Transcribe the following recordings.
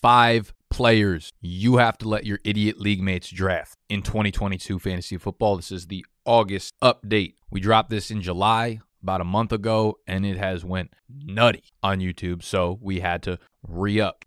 five players you have to let your idiot league mates draft in 2022 fantasy football. This is the August update. We dropped this in July about a month ago and it has went nutty on YouTube, so we had to re-up.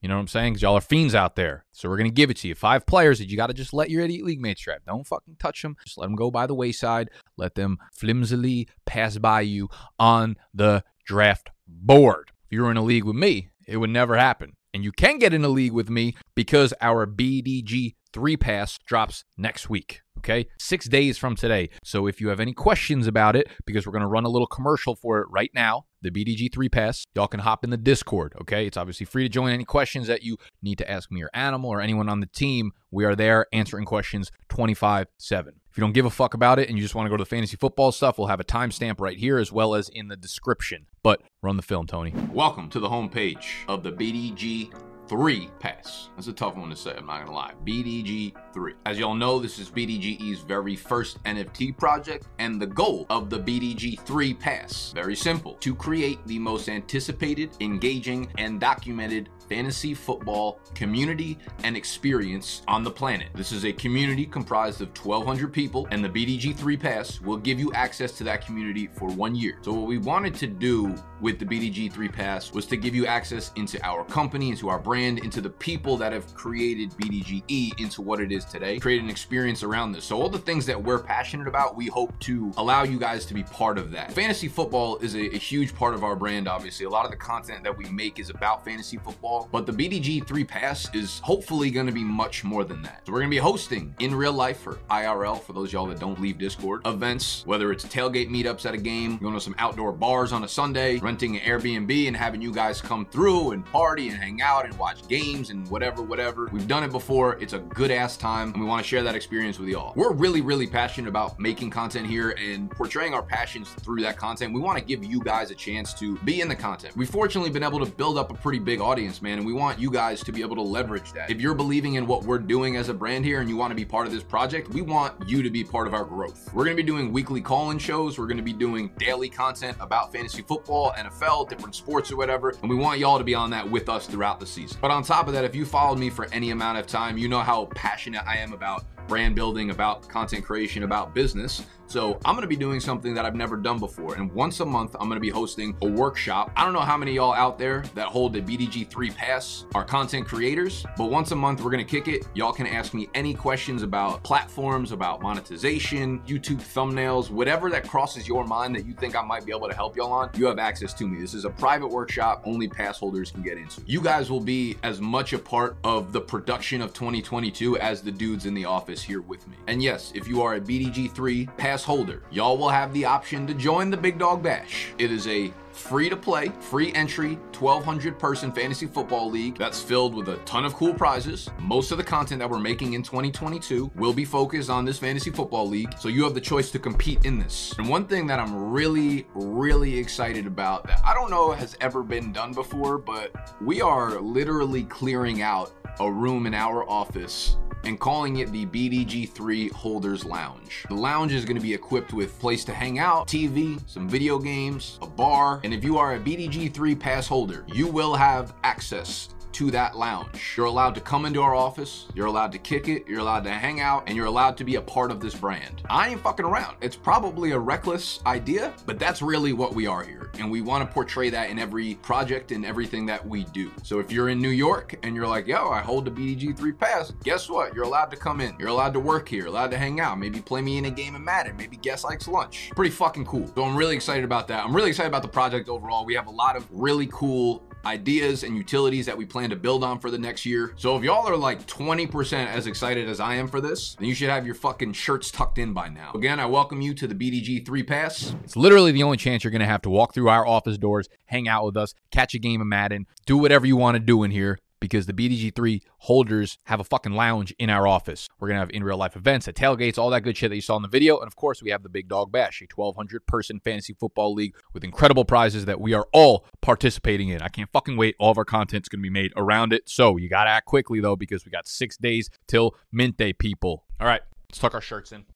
You know what I'm saying? Because y'all are fiends out there. So we're to give it to you. Five players that you got to just let your idiot league mates draft. Don't fucking touch them. Just let them go by the wayside. Let them flimsily pass by you on the draft board. If you were in a league with me, it would never happen. And you can get in a league with me because our BDG 3 pass drops next week. Okay, six days from today. So if you have any questions about it, because we're going to run a little commercial for it right now, the BDG 3 Pass, y'all can hop in the Discord. Okay, it's obviously free to join. Any questions that you need to ask me or Animal or anyone on the team, we are there answering questions 25 7. If you don't give a fuck about it and you just want to go to the fantasy football stuff, we'll have a timestamp right here as well as in the description. But run the film, Tony. Welcome to the homepage of the BDG 3 pass. That's a tough one to say, I'm not gonna lie. BDG 3. As y'all know, this is BDGE's very first NFT project, and the goal of the BDG 3 pass, very simple, to create the most anticipated, engaging, and documented fantasy football community and experience on the planet. This is a community comprised of 1,200 people, and the BDG 3 Pass will give you access to that community for one year. So, what we wanted to do with the BDG 3 Pass was to give you access into our company, into our brand, into the people that have created BDGE into what it is today, create an experience around this. So, all the things that we're passionate about, we hope to allow you guys to be part of that. Fantasy football is a, a huge part of our brand, obviously. A lot of the content that we make is about fantasy football, but the BDG 3 Pass is hopefully going to be much more than that. So, we're going to be hosting in real life or IRL for those y'all that don't leave Discord events, whether it's tailgate meetups at a game, going to some outdoor bars on a Sunday, renting an Airbnb and having you guys come through and party and hang out and watch games and whatever, whatever. We've done it before. It's a good ass time, and we want to share that experience with y'all. We're really, really passionate about making content here and portraying our passions through that content. We want to give you guys a chance to be in the content. We've fortunately been able to build up a pretty big audience, man, and we want you guys to be able to leverage that. If you're believing in what we're doing as a brand here and you want to be part of this project, we want you to be part of our growth. We're going to be doing weekly call-in shows. We're going to be doing daily content about fantasy football, NFL, different sports or whatever, and we want y'all to be on that with us throughout the season. But on top of that, if you followed me for any amount of time, you know how passionate I am about brand building, about content creation, about business. So I'm gonna be doing something that I've never done before. And once a month, I'm gonna be hosting a workshop. I don't know how many y'all out there that hold the BDG3 pass are content creators, but once a month, we're gonna kick it. Y'all can ask me any questions about platforms, about monetization, YouTube thumbnails, whatever that crosses your mind that you think I might be able to help y'all on, you have access to me. This is a private workshop only pass holders can get into. You guys will be as much a part of the production of 2022 as the dudes in the office here with me. And yes, if you are a BDG3 pass holder, y'all will have the option to join the Big Dog Bash. It is a free to play, free entry, 1200 person fantasy football league that's filled with a ton of cool prizes. Most of the content that we're making in 2022 will be focused on this fantasy football league, so you have the choice to compete in this. And one thing that I'm really, really excited about that I don't know has ever been done before, but we are literally clearing out a room in our office and calling it the BDG3 Holders Lounge. The lounge is going to be equipped with place to hang out, TV, some video games, a bar, and if you are a BDG3 pass holder, you will have access to that lounge. You're allowed to come into our office, you're allowed to kick it, you're allowed to hang out, and you're allowed to be a part of this brand. I ain't fucking around. It's probably a reckless idea, but that's really what we are here. And we want to portray that in every project and everything that we do. So if you're in New York and you're like, yo, I hold the BDG3 pass, guess what? You're allowed to come in. You're allowed to work here, allowed to hang out, maybe play me in a game of Madden, maybe guest likes lunch. Pretty fucking cool. So I'm really excited about that. I'm really excited about the project overall. We have a lot of really cool ideas and utilities that we plan to build on for the next year. So if y'all are like 20% as excited as I am for this, then you should have your fucking shirts tucked in by now. Again, I welcome you to the BDG 3 Pass. It's literally the only chance you're going to have to walk through our office doors, hang out with us, catch a game of Madden, do whatever you want to do in here because the BDG3 holders have a fucking lounge in our office. We're going to have in real life events at tailgates, all that good shit that you saw in the video. And of course, we have the Big Dog Bash, a 1,200 person fantasy football league with incredible prizes that we are all participating in. I can't fucking wait. All of our content's going to be made around it. So you got to act quickly, though, because we got six days till mint day, people. All right, let's tuck our shirts in.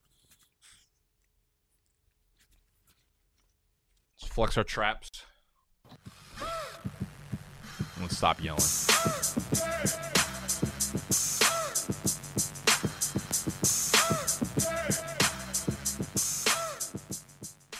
Let's flex our traps. Let's stop yelling.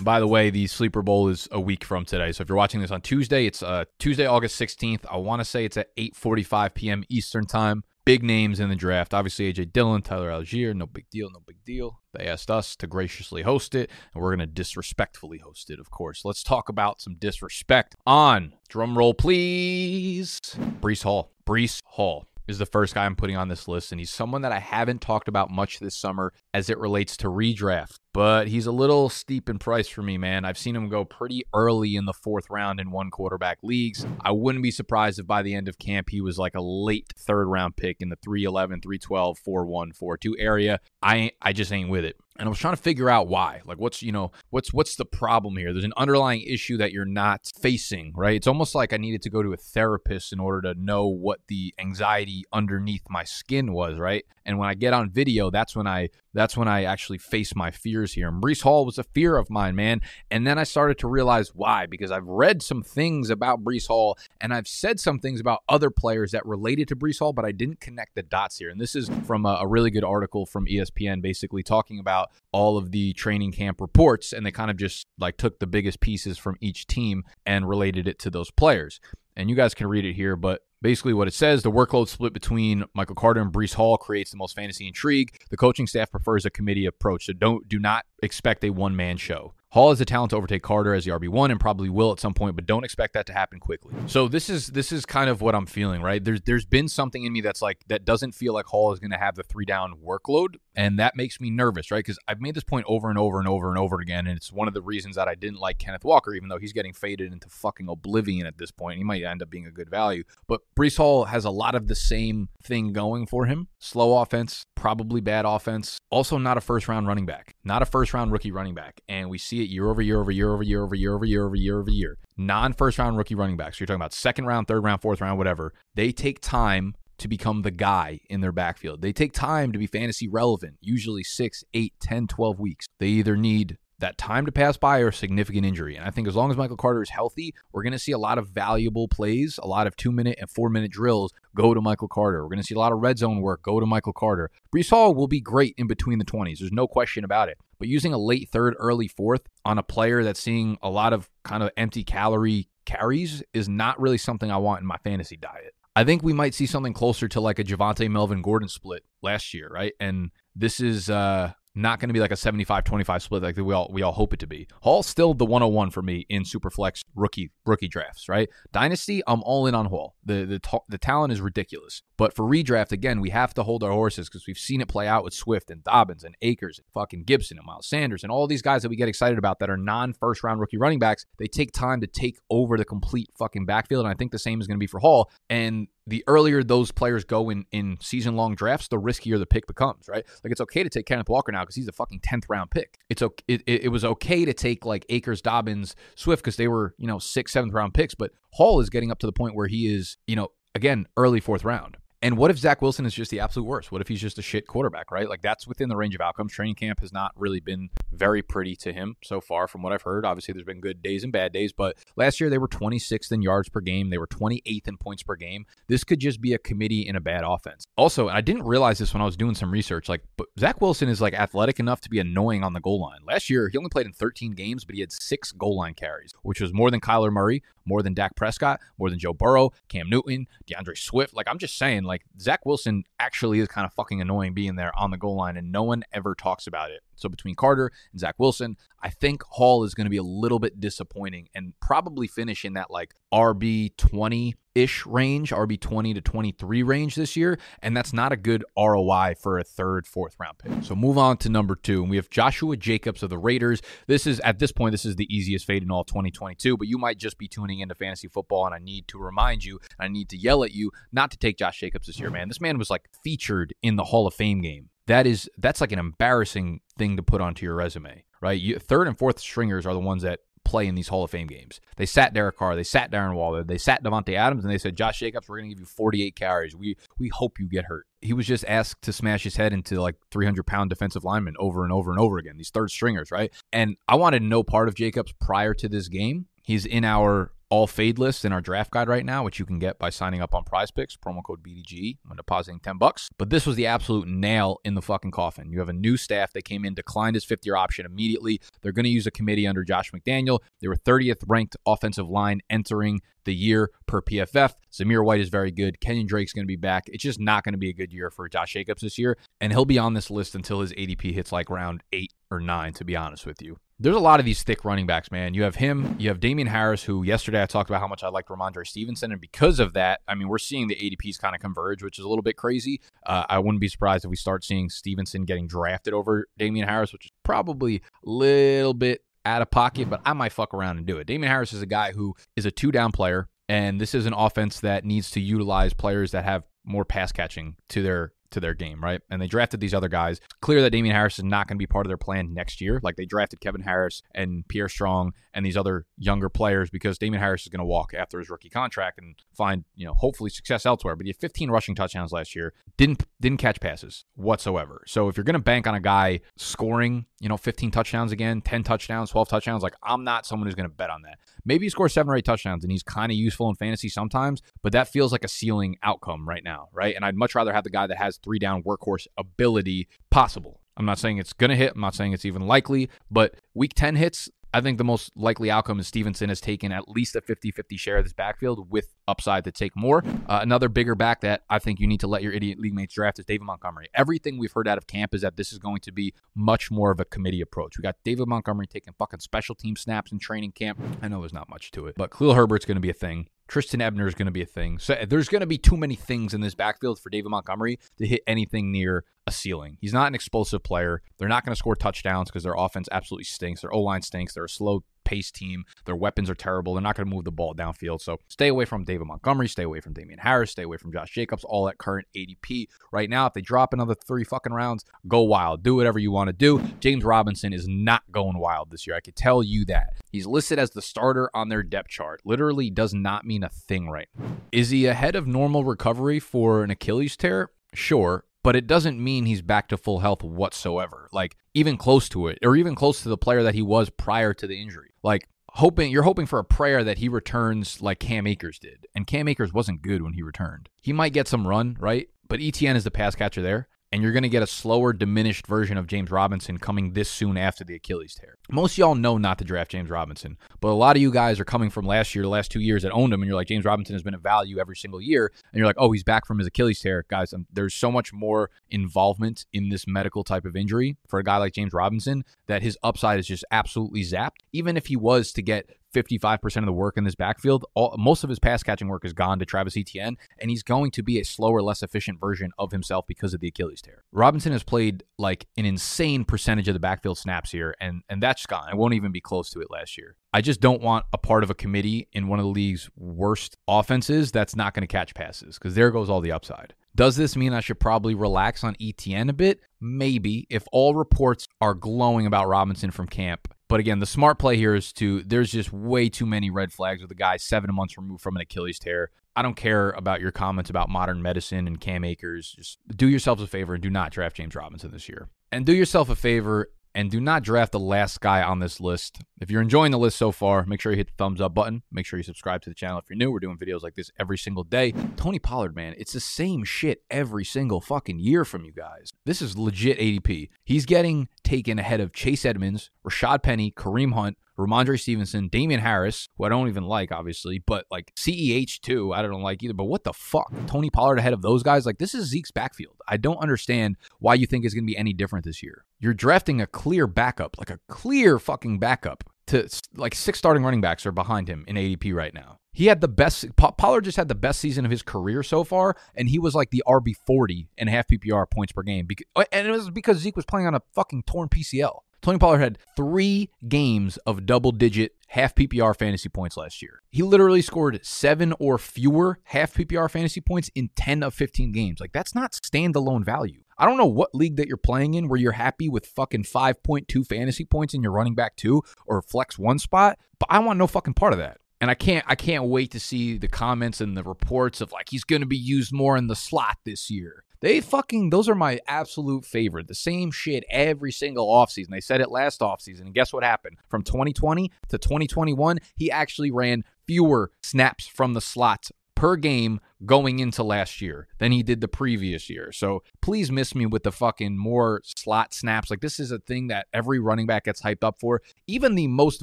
By the way, the Sleeper Bowl is a week from today. So if you're watching this on Tuesday, it's uh, Tuesday, August 16th. I want to say it's at 8:45 p.m. Eastern time. Big names in the draft. Obviously, AJ Dillon, Tyler Allgeier, No big deal. No big deal. They asked us to graciously host it, and we're going to disrespectfully host it, of course. Let's talk about some disrespect on, drum roll please, Breece Hall. Breece Hall is the first guy I'm putting on this list, and he's someone that I haven't talked about much this summer as it relates to redraft. But he's a little steep in price for me, man. I've seen him go pretty early in the fourth round in one quarterback leagues. I wouldn't be surprised if by the end of camp he was like a late third round pick in the 311, 312, 41, 42 area. I I just ain't with it. And I was trying to figure out why. Like what's, you know, what's what's the problem here? There's an underlying issue that you're not facing, right? It's almost like I needed to go to a therapist in order to know what the anxiety underneath my skin was, right? And when I get on video, that's when I that's when I actually face my fears here. And Breece Hall was a fear of mine, man. And then I started to realize why, because I've read some things about Breece Hall and I've said some things about other players that related to Breece Hall, but I didn't connect the dots here. And this is from a, a really good article from ESPN, basically talking about all of the training camp reports. And they kind of just like took the biggest pieces from each team and related it to those players and you guys can read it here, but basically what it says the workload split between Michael Carter and Breece Hall creates the most fantasy intrigue. The coaching staff prefers a committee approach, so don't do not expect a one man show. Hall has the talent to overtake Carter as the RB one and probably will at some point, but don't expect that to happen quickly. So this is this is kind of what I'm feeling, right? There's there's been something in me that's like that doesn't feel like Hall is going to have the three down workload, and that makes me nervous, right? Because I've made this point over and over and over and over again, and it's one of the reasons that I didn't like Kenneth Walker, even though he's getting faded into fucking oblivion at this point. He might end up being a good value, but Breece Hall has a lot of the same thing going for him: slow offense, probably bad offense, also not a first round running back, not a first round rookie running back, and we see it year over year over year over year over year over year over year over year. Non first round rookie running backs. You're talking about second round, third round, fourth round, whatever. They take time to become the guy in their backfield. They take time to be fantasy relevant, usually 6, 8, 10, 12 weeks. They either need that time to pass by or significant injury. And I think as long as Michael Carter is healthy, we're going to see a lot of valuable plays, a lot of two minute and four minute drills go to Michael Carter. We're going to see a lot of red zone work go to Michael Carter. Breece Hall will be great in between the 20s. There's no question about it. But using a late third, early fourth on a player that's seeing a lot of kind of empty calorie carries is not really something I want in my fantasy diet. I think we might see something closer to like a Javonte Melvin Gordon split last year, right? And this is uh not going to be like a 75-25 split like we all we all hope it to be. Hall's still the 101 for me in Superflex rookie rookie drafts, right? Dynasty, I'm all in on Hall. The the the talent is ridiculous. But for redraft again, we have to hold our horses because we've seen it play out with Swift and Dobbins and Akers and fucking Gibson and Miles Sanders and all these guys that we get excited about that are non-first round rookie running backs. They take time to take over the complete fucking backfield and I think the same is going to be for Hall and the earlier those players go in in season long drafts, the riskier the pick becomes, right? Like it's okay to take Kenneth Walker now because he's a fucking tenth round pick. It's okay. It, it, was okay to take like Akers, Dobbins, Swift because they were you know sixth, seventh round picks, but Hall is getting up to the point where he is you know again early fourth round. And what if Zach Wilson is just the absolute worst? What if he's just a shit quarterback, right? Like that's within the range of outcomes. Training camp has not really been very pretty to him so far, from what I've heard. Obviously, there's been good days and bad days, but last year they were 26th in yards per game. They were 28th in points per game. This could just be a committee in a bad offense. Also, I didn't realize this when I was doing some research. Like, but Zach Wilson is like athletic enough to be annoying on the goal line. Last year, he only played in 13 games, but he had six goal line carries, which was more than Kyler Murray, more than Dak Prescott, more than Joe Burrow, Cam Newton, D'Andre Swift. Like, I'm just saying, like, Zach Wilson actually is kind of fucking annoying being there on the goal line, and no one ever talks about it. So between Carter and Zach Wilson, I think Hall is going to be a little bit disappointing and probably finish in that like RB 20 ish range, RB 20 to 23 range this year. And that's not a good ROI for a third, fourth round pick. So move on to number two. And we have Joshua Jacobs of the Raiders. This is, at this point, this is the easiest fade in all 2022, but you might just be tuning into fantasy football. And I need to remind you, I need to yell at you not to take Josh Jacobs this year, man. This man was like featured in the Hall of Fame game that is that's like an embarrassing thing to put onto your resume, right? You, third and fourth stringers are the ones that play in these Hall of Fame games. They sat Derek Carr, they sat Darren Waller, they sat Davante Adams, and they said, Josh Jacobs, we're going to give you 48 carries. We we hope you get hurt. He was just asked to smash his head into like 300 pound defensive linemen over and over and over again. These third stringers, right? And I wanted no part of Jacobs prior to this game. He's in our all fade lists in our draft guide right now, which you can get by signing up on Prize Picks, promo code BDG when depositing 10 bucks. But this was the absolute nail in the fucking coffin. You have a new staff that came in, declined his fifth year option immediately. They're going to use a committee under Josh McDaniel. They were 30th ranked offensive line entering the year per PFF. Zamir White is very good. Kenyan Drake's going to be back. It's just not going to be a good year for Josh Jacobs this year. And he'll be on this list until his ADP hits like round eight or nine, to be honest with you. There's a lot of these thick running backs, man. You have him, you have Damien Harris, who yesterday I talked about how much I liked Rhamondre Stevenson. And because of that, I mean, we're seeing the ADPs kind of converge, which is a little bit crazy. Uh, I wouldn't be surprised if we start seeing Stevenson getting drafted over Damien Harris, which is probably a little bit out of pocket, but I might fuck around and do it. Damien Harris is a guy who is a two down player, and this is an offense that needs to utilize players that have more pass catching to their to their game, right? And they drafted these other guys. It's clear that Damien Harris is not going to be part of their plan next year. Like they drafted Kevin Harris and Pierre Strong and these other younger players because Damien Harris is going to walk after his rookie contract and find, you know, hopefully success elsewhere. But he had 15 rushing touchdowns last year. Didn't didn't catch passes whatsoever. So if you're going to bank on a guy scoring, you know, 15 touchdowns again, 10 touchdowns, 12 touchdowns, like I'm not someone who's going to bet on that. Maybe he scores seven or eight touchdowns and he's kind of useful in fantasy sometimes, but that feels like a ceiling outcome right now, right? And I'd much rather have the guy that has three down workhorse ability possible. I'm not saying it's going to hit. I'm not saying it's even likely, but week 10 hits, I think the most likely outcome is Stevenson has taken at least a 50 50 share of this backfield with upside to take more. Uh, another bigger back that I think you need to let your idiot league mates draft is David Montgomery. Everything we've heard out of camp is that this is going to be much more of a committee approach. We got David Montgomery taking fucking special team snaps in training camp. I know there's not much to it, but Khalil Herbert's going to be a thing. Trestan Ebner is going to be a thing. So eh, there's going to be too many things in this backfield for David Montgomery to hit anything near a ceiling. He's not an explosive player. They're not going to score touchdowns because their offense absolutely stinks. Their O line stinks. They're a slow pace team. Their weapons are terrible. They're not going to move the ball downfield. So stay away from David Montgomery. Stay away from Damien Harris. Stay away from Josh Jacobs. All at current ADP right now. If they drop another three fucking rounds, go wild. Do whatever you want to do. James Robinson is not going wild this year. I could tell you that. He's listed as the starter on their depth chart. Literally does not mean a thing right. Is he ahead of normal recovery for an Achilles tear? Sure but it doesn't mean he's back to full health whatsoever. Like even close to it, or even close to the player that he was prior to the injury. Like hoping you're hoping for a prayer that he returns like Cam Akers did. And Cam Akers wasn't good when he returned. He might get some run, right? But ETN is the pass catcher there and you're going to get a slower, diminished version of James Robinson coming this soon after the Achilles tear. Most y'all know not to draft James Robinson, but a lot of you guys are coming from last year, the last two years that owned him, and you're like, James Robinson has been a value every single year, and you're like, oh, he's back from his Achilles tear. Guys, um, there's so much more involvement in this medical type of injury for a guy like James Robinson that his upside is just absolutely zapped. Even if he was to get 55% of the work in this backfield. All, most of his pass catching work is gone to Travis Etienne, and he's going to be a slower, less efficient version of himself because of the Achilles tear. Robinson has played like an insane percentage of the backfield snaps here, and, and that's gone. It won't even be close to it last year. I just don't want a part of a committee in one of the league's worst offenses that's not going to catch passes because there goes all the upside. Does this mean I should probably relax on ETN a bit? Maybe. If all reports are glowing about Robinson from camp, but again, the smart play here is to there's just way too many red flags with a guy seven months removed from an Achilles tear. I don't care about your comments about modern medicine and Cam Akers. Just do yourselves a favor and do not draft James Robinson this year. And do yourself a favor and do not draft the last guy on this list. If you're enjoying the list so far, make sure you hit the thumbs up button. Make sure you subscribe to the channel if you're new. We're doing videos like this every single day. Tony Pollard, man, it's the same shit every single fucking year from you guys. This is legit ADP. He's getting taken ahead of Chase Edmonds, Rashad Penny, Kareem Hunt, Rhamondre Stevenson, Damien Harris, who I don't even like, obviously, but like CEH too, I don't like either. But what the fuck? Tony Pollard ahead of those guys? Like, this is Zeke's backfield. I don't understand why you think it's going to be any different this year. You're drafting a clear backup, like a clear fucking backup to like six starting running backs are behind him in ADP right now. He had the best. Pollard just had the best season of his career so far, and he was like the RB forty and half PPR points per game. And it was because Zeke was playing on a fucking torn PCL. Tony Pollard had three games of double digit half PPR fantasy points last year. He literally scored seven or fewer half PPR fantasy points in 10 of 15 games. Like, that's not standalone value. I don't know what league that you're playing in where you're happy with fucking 5.2 fantasy points in your running back two or flex one spot, but I want no fucking part of that. And I can't I can't wait to see the comments and the reports of like he's going to be used more in the slot this year. They fucking those are my absolute favorite. The same shit every single offseason. They said it last offseason. And guess what happened? From 2020 to 2021, he actually ran fewer snaps from the slots per game going into last year than he did the previous year. So please miss me with the fucking more slot snaps. Like this is a thing that every running back gets hyped up for. Even the most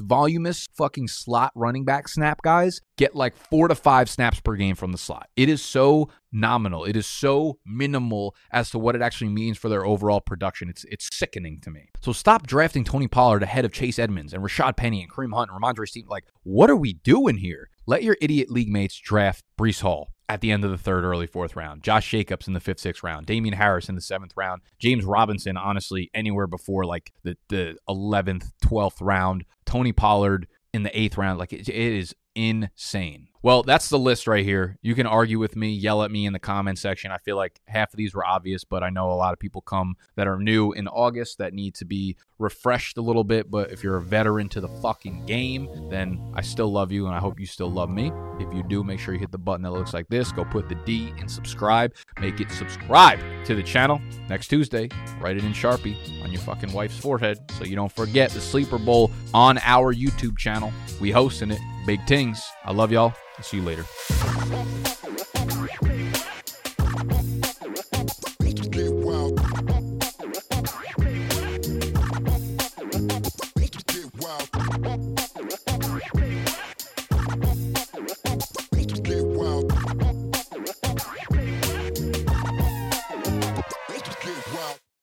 voluminous fucking slot running back snap guys get like four to five snaps per game from the slot. It is so nominal. It is so minimal as to what it actually means for their overall production. It's it's sickening to me. So stop drafting Tony Pollard ahead of Chase Edmonds and Rashad Penny and Kareem Hunt and Rhamondre Stevenson. Like, what are we doing here? Let your idiot league mates draft Breece Hall at the end of the third, early fourth round. Josh Jacobs in the fifth, sixth round. Damien Harris in the seventh round. James Robinson, honestly, anywhere before like the the eleventh, twelfth round. Tony Pollard in the eighth round. Like it, it is insane. Well, that's the list right here. You can argue with me, yell at me in the comment section. I feel like half of these were obvious, but I know a lot of people come that are new in August that need to be refreshed a little bit. But if you're a veteran to the fucking game, then I still love you and I hope you still love me. If you do, make sure you hit the button that looks like this. Go put the D in subscribe. Make it subscribe to the channel next Tuesday. Write it in Sharpie on your fucking wife's forehead so you don't forget the Sleeper Bowl on our YouTube channel. We hosting it. Big things. I love y'all. I'll see you later.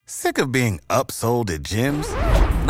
Sick of being upsold at gyms?